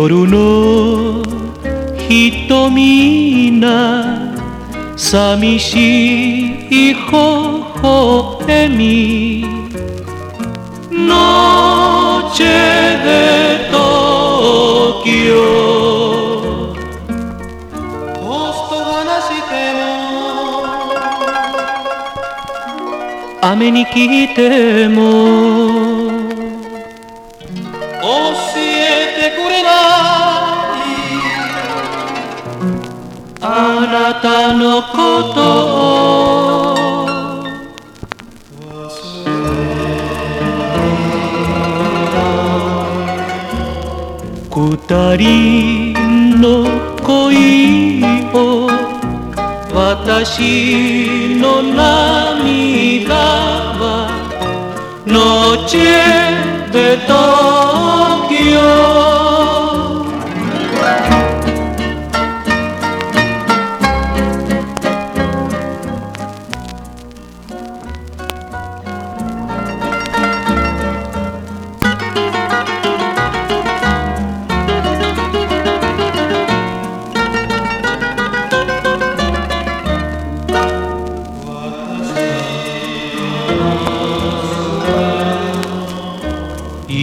Yoru no hitomi na Samishii hohoemi Noche de Tokio ホストがなしても雨 のことを二人の恋を私の涙はノチェで東京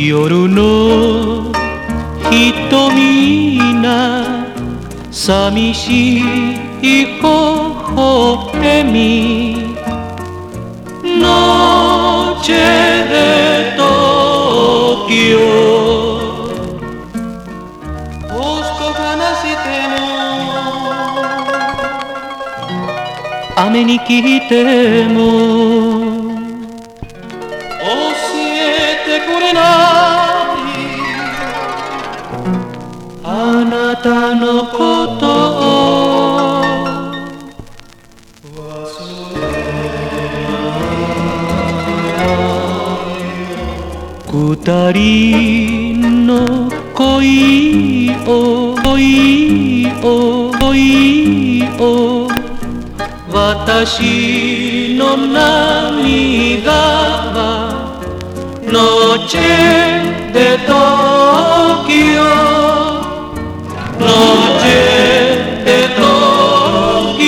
夜の瞳な寂しい微笑み。も雨に来ても。教えてくれないあなたのことを。忘れない二人の恋を恋を恋を。私の涙はノチェで東京ノチェで東京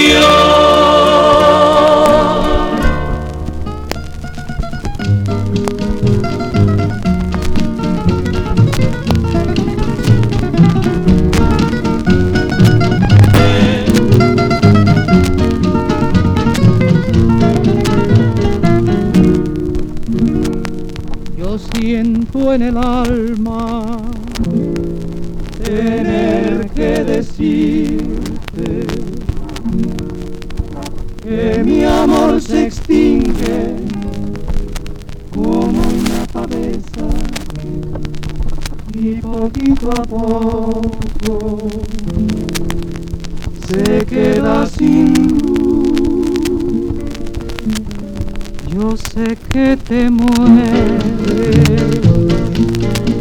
Yo sé que te mueres,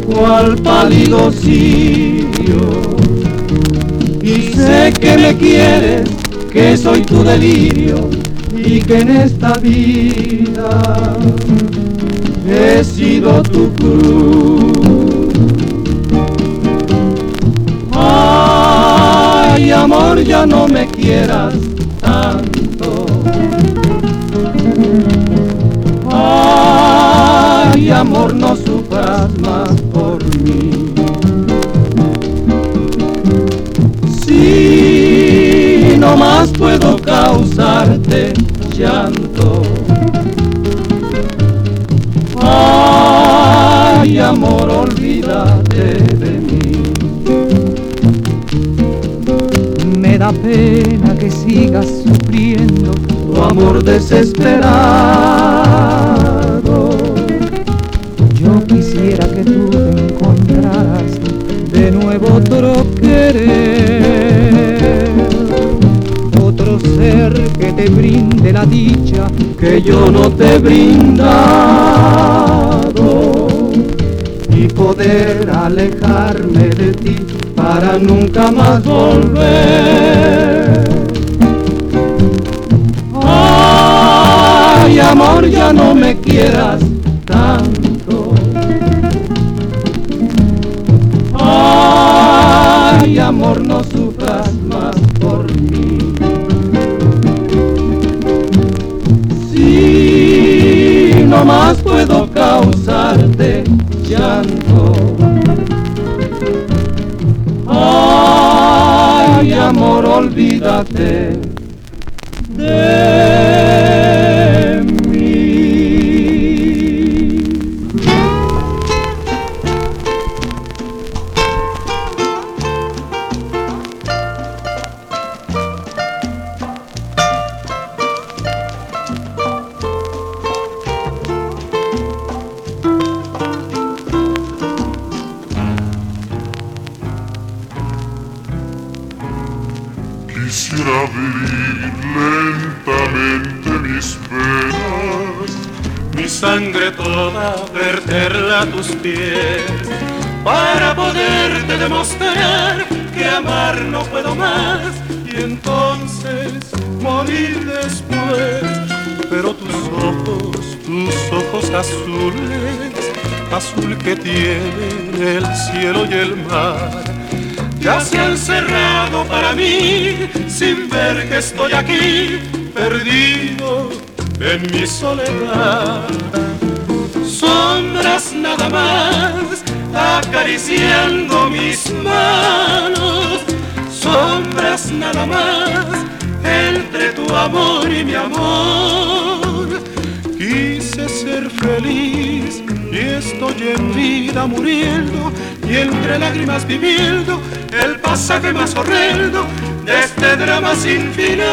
cual pálido cirio, y sé que me quieres, que soy tu delirio, y que en esta vida he sido tu cruz. Ay, amor, ya no me quieras amor, no sufras más por mí. Si no más puedo causarte llanto. Ay, amor, olvídate de mí. Me da pena que sigas sufriendo tu amor desesperado. Te brinde la dicha que yo no te he brindado y poder alejarme de ti para nunca más volver. Ay, amor, ya no me quieras tanto. Puedo causarte llanto. Ay, amor, olvídate de a tus pies para poderte demostrar que amar no puedo más y entonces morir después. Pero tus ojos, tus ojos azules, azul que tienen el cielo y el mar, ya se han cerrado para mí sin ver que estoy aquí perdido en mi soledad. Sombras nada más acariciando mis manos, sombras nada más entre tu amor y mi amor. Quise ser feliz y estoy en vida muriendo y entre lágrimas viviendo el pasaje más horrendo de este drama sin final.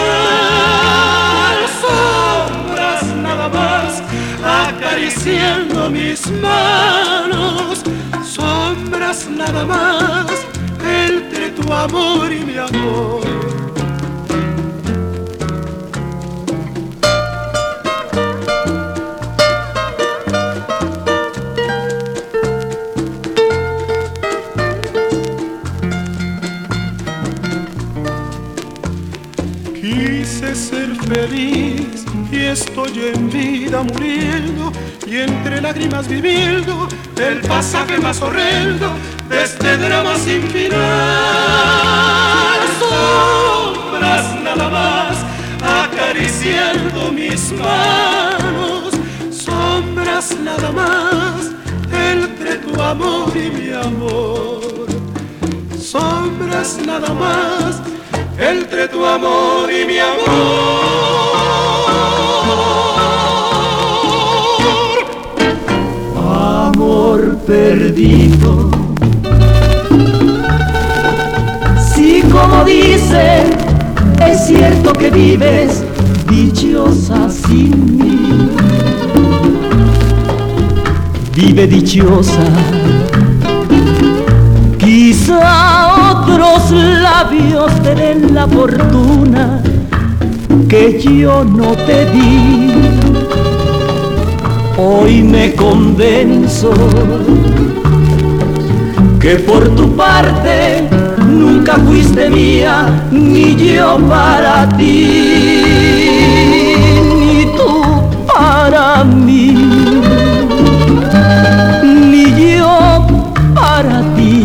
Sombras nada más acariciando mis manos, sombras nada más entre tu amor y mi amor. Estoy en vida muriendo y entre lágrimas viviendo el pasaje más horrendo de este drama sin final. Sombras nada más acariciando mis manos, sombras nada más entre tu amor y mi amor. Sombras nada más entre tu amor y mi amor. Perdido. Si como dicen, es cierto que vives dichosa sin mí. Vive dichosa. Quizá otros labios te den la fortuna que yo no te di hoy me convenzo que por tu parte nunca fuiste mía, ni yo para ti, ni tú para mí, ni yo para ti.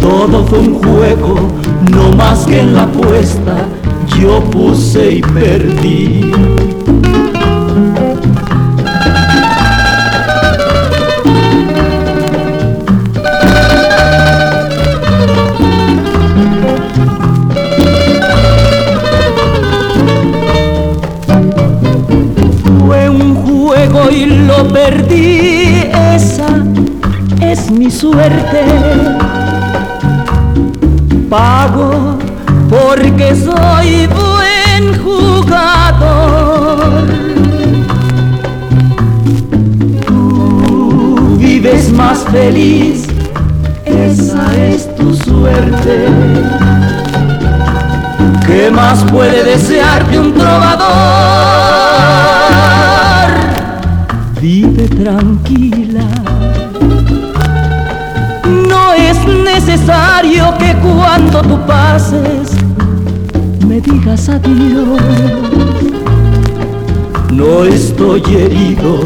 Todo fue un juego, no más que en la apuesta yo puse y perdí. Mi suerte. Pago porque soy buen jugador. Tú vives más feliz, esa es tu suerte. ¿Qué más puede desearte un trovador? Vive tranquila. Necesario que cuando tú pases me digas adiós. No estoy herido.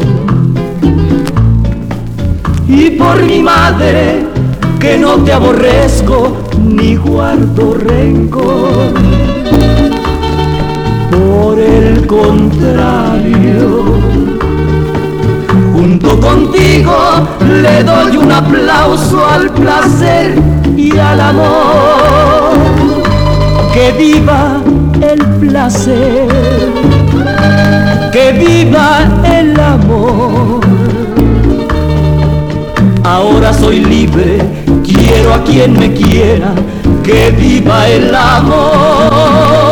Y por mi madre, que no te aborrezco ni guardo rencor. Por el contrario, junto contigo le doy un aplauso al placer y al amor. Que viva el placer, que viva el amor. Ahora soy libre, quiero a quien me quiera, que viva el amor.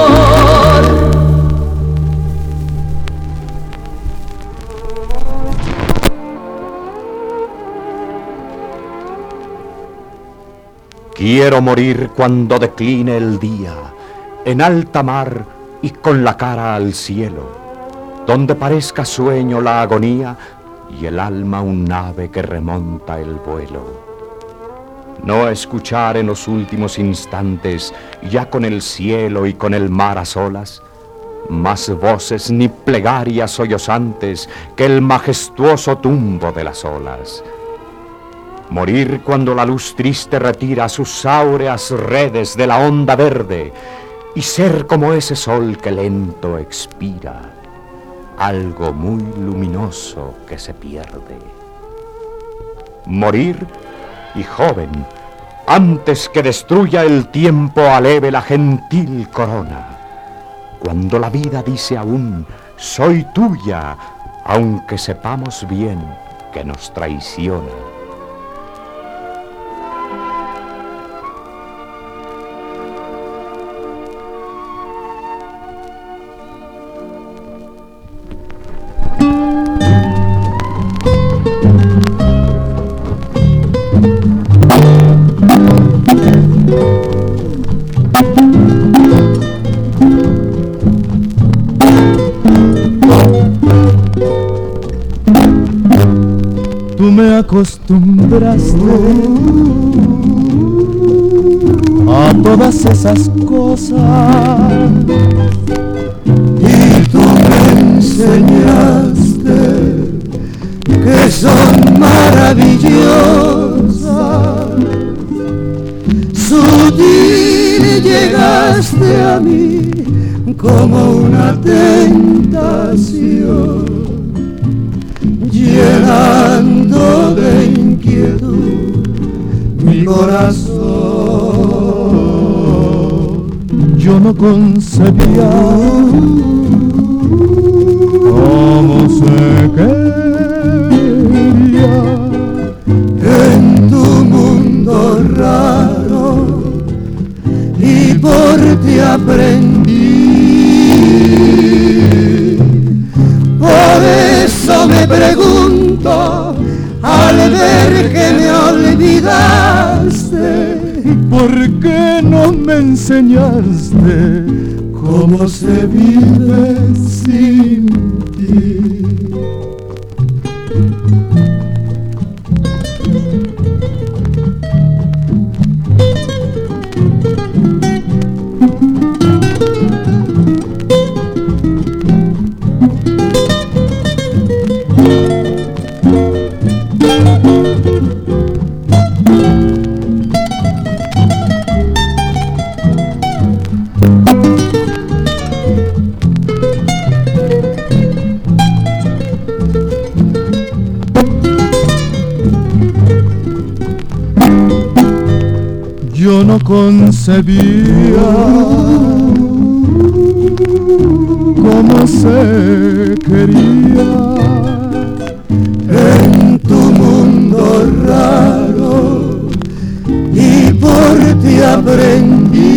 Quiero morir cuando decline el día, en alta mar y con la cara al cielo, donde parezca sueño la agonía y el alma un ave que remonta el vuelo. No escuchar en los últimos instantes, ya con el cielo y con el mar a solas, más voces ni plegarias sollozantes que el majestuoso tumbo de las olas Morir cuando la luz triste retira sus áureas redes de la onda verde y ser como ese sol que lento expira, algo muy luminoso que se pierde. Morir y joven, antes que destruya el tiempo aleve la gentil corona, cuando la vida dice aún, soy tuya, aunque sepamos bien que nos traiciona. Acostumbraste. A todas esas cosas. Y tú me enseñaste que son maravillosas. Sutil llegaste a mí como una tentación corazón. Yo no concebía cómo se vive sin concebía. Como se quería. En tu mundo raro. Y por ti aprendí.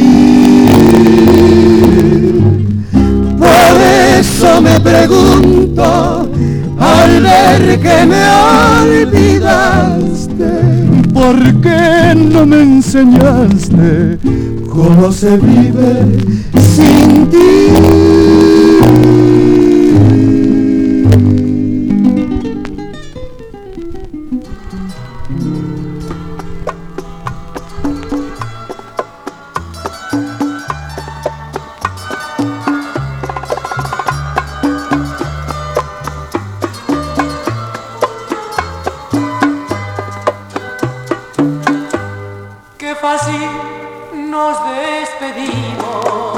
Por eso me pregunto al ver que me ¿por qué no me enseñaste cómo se vive sin ti. nos despedimos.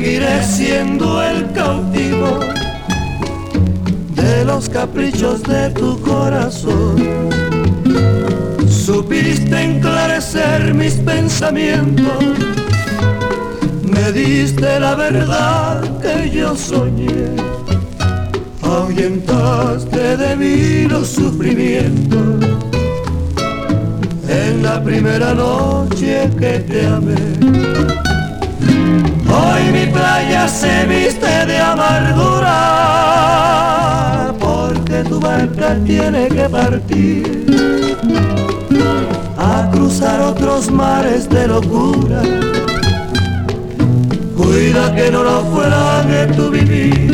Seguiré siendo el cautivo de los caprichos de tu corazón. Supiste enclarecer mis pensamientos, me diste la verdad que yo soñé, ahuyentaste de mí los sufrimientos en la primera noche que te amé Hoy mi playa se viste de amargura, porque tu barca tiene que partir a cruzar otros mares de locura. Cuida que no lo fuera de tu vivir.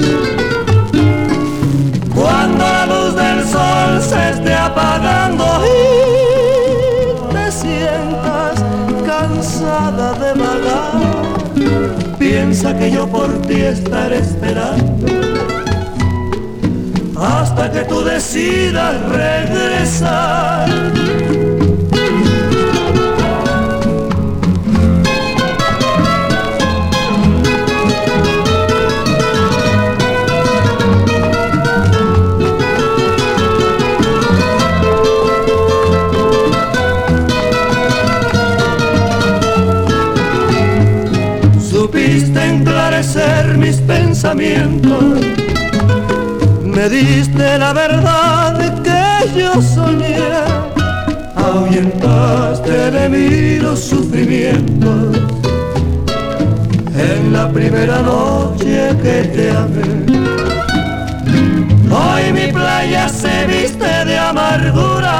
Piensa que yo por ti estaré esperando hasta que tú decidas regresar. Enclarecer mis pensamientos. Me diste la verdad que yo soñé. Ahuyentaste de mí los sufrimientos en la primera noche que te amé. Hoy mi playa se viste de amargura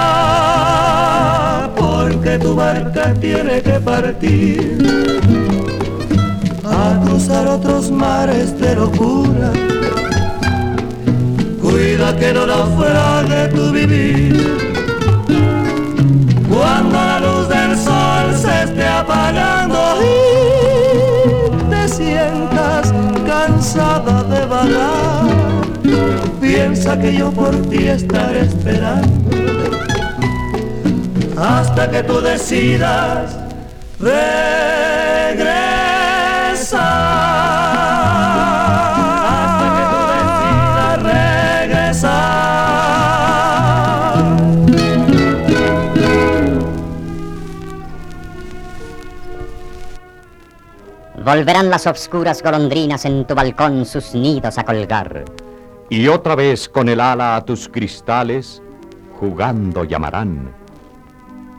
porque tu barca tiene que partir cruzar otros mares de locura. Cuida que no naufrague tu vivir. Cuando la luz del sol se esté apagando y te sientas cansada de vagar, piensa que yo por ti estaré esperando hasta que tú decidas Volverán las obscuras golondrinas en tu balcón sus nidos a colgar. Y otra vez con el ala a tus cristales, jugando llamarán.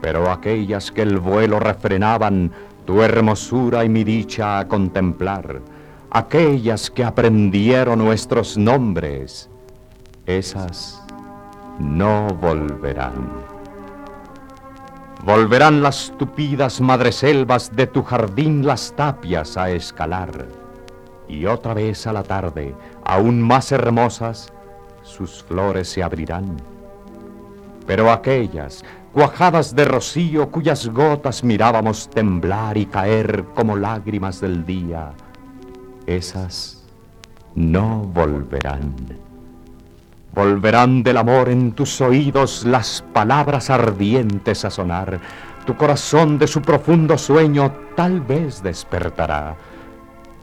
Pero aquellas que el vuelo refrenaban, tu hermosura y mi dicha a contemplar, aquellas que aprendieron nuestros nombres, esas no volverán. Volverán las tupidas madreselvas de tu jardín las tapias a escalar. Y otra vez a la tarde, aún más hermosas, sus flores se abrirán. Pero aquellas, cuajadas de rocío cuyas gotas mirábamos temblar y caer como lágrimas del día, esas no volverán. Volverán del amor en tus oídos las palabras ardientes a sonar. Tu corazón de su profundo sueño tal vez despertará.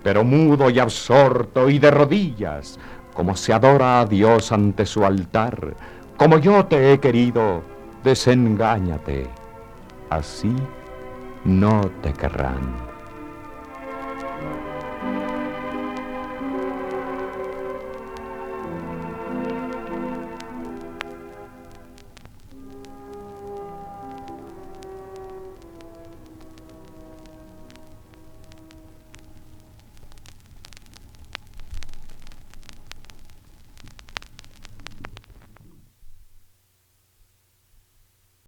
Pero mudo y absorto y de rodillas, como se adora a Dios ante su altar, como yo te he querido, desengáñate. Así no te querrán.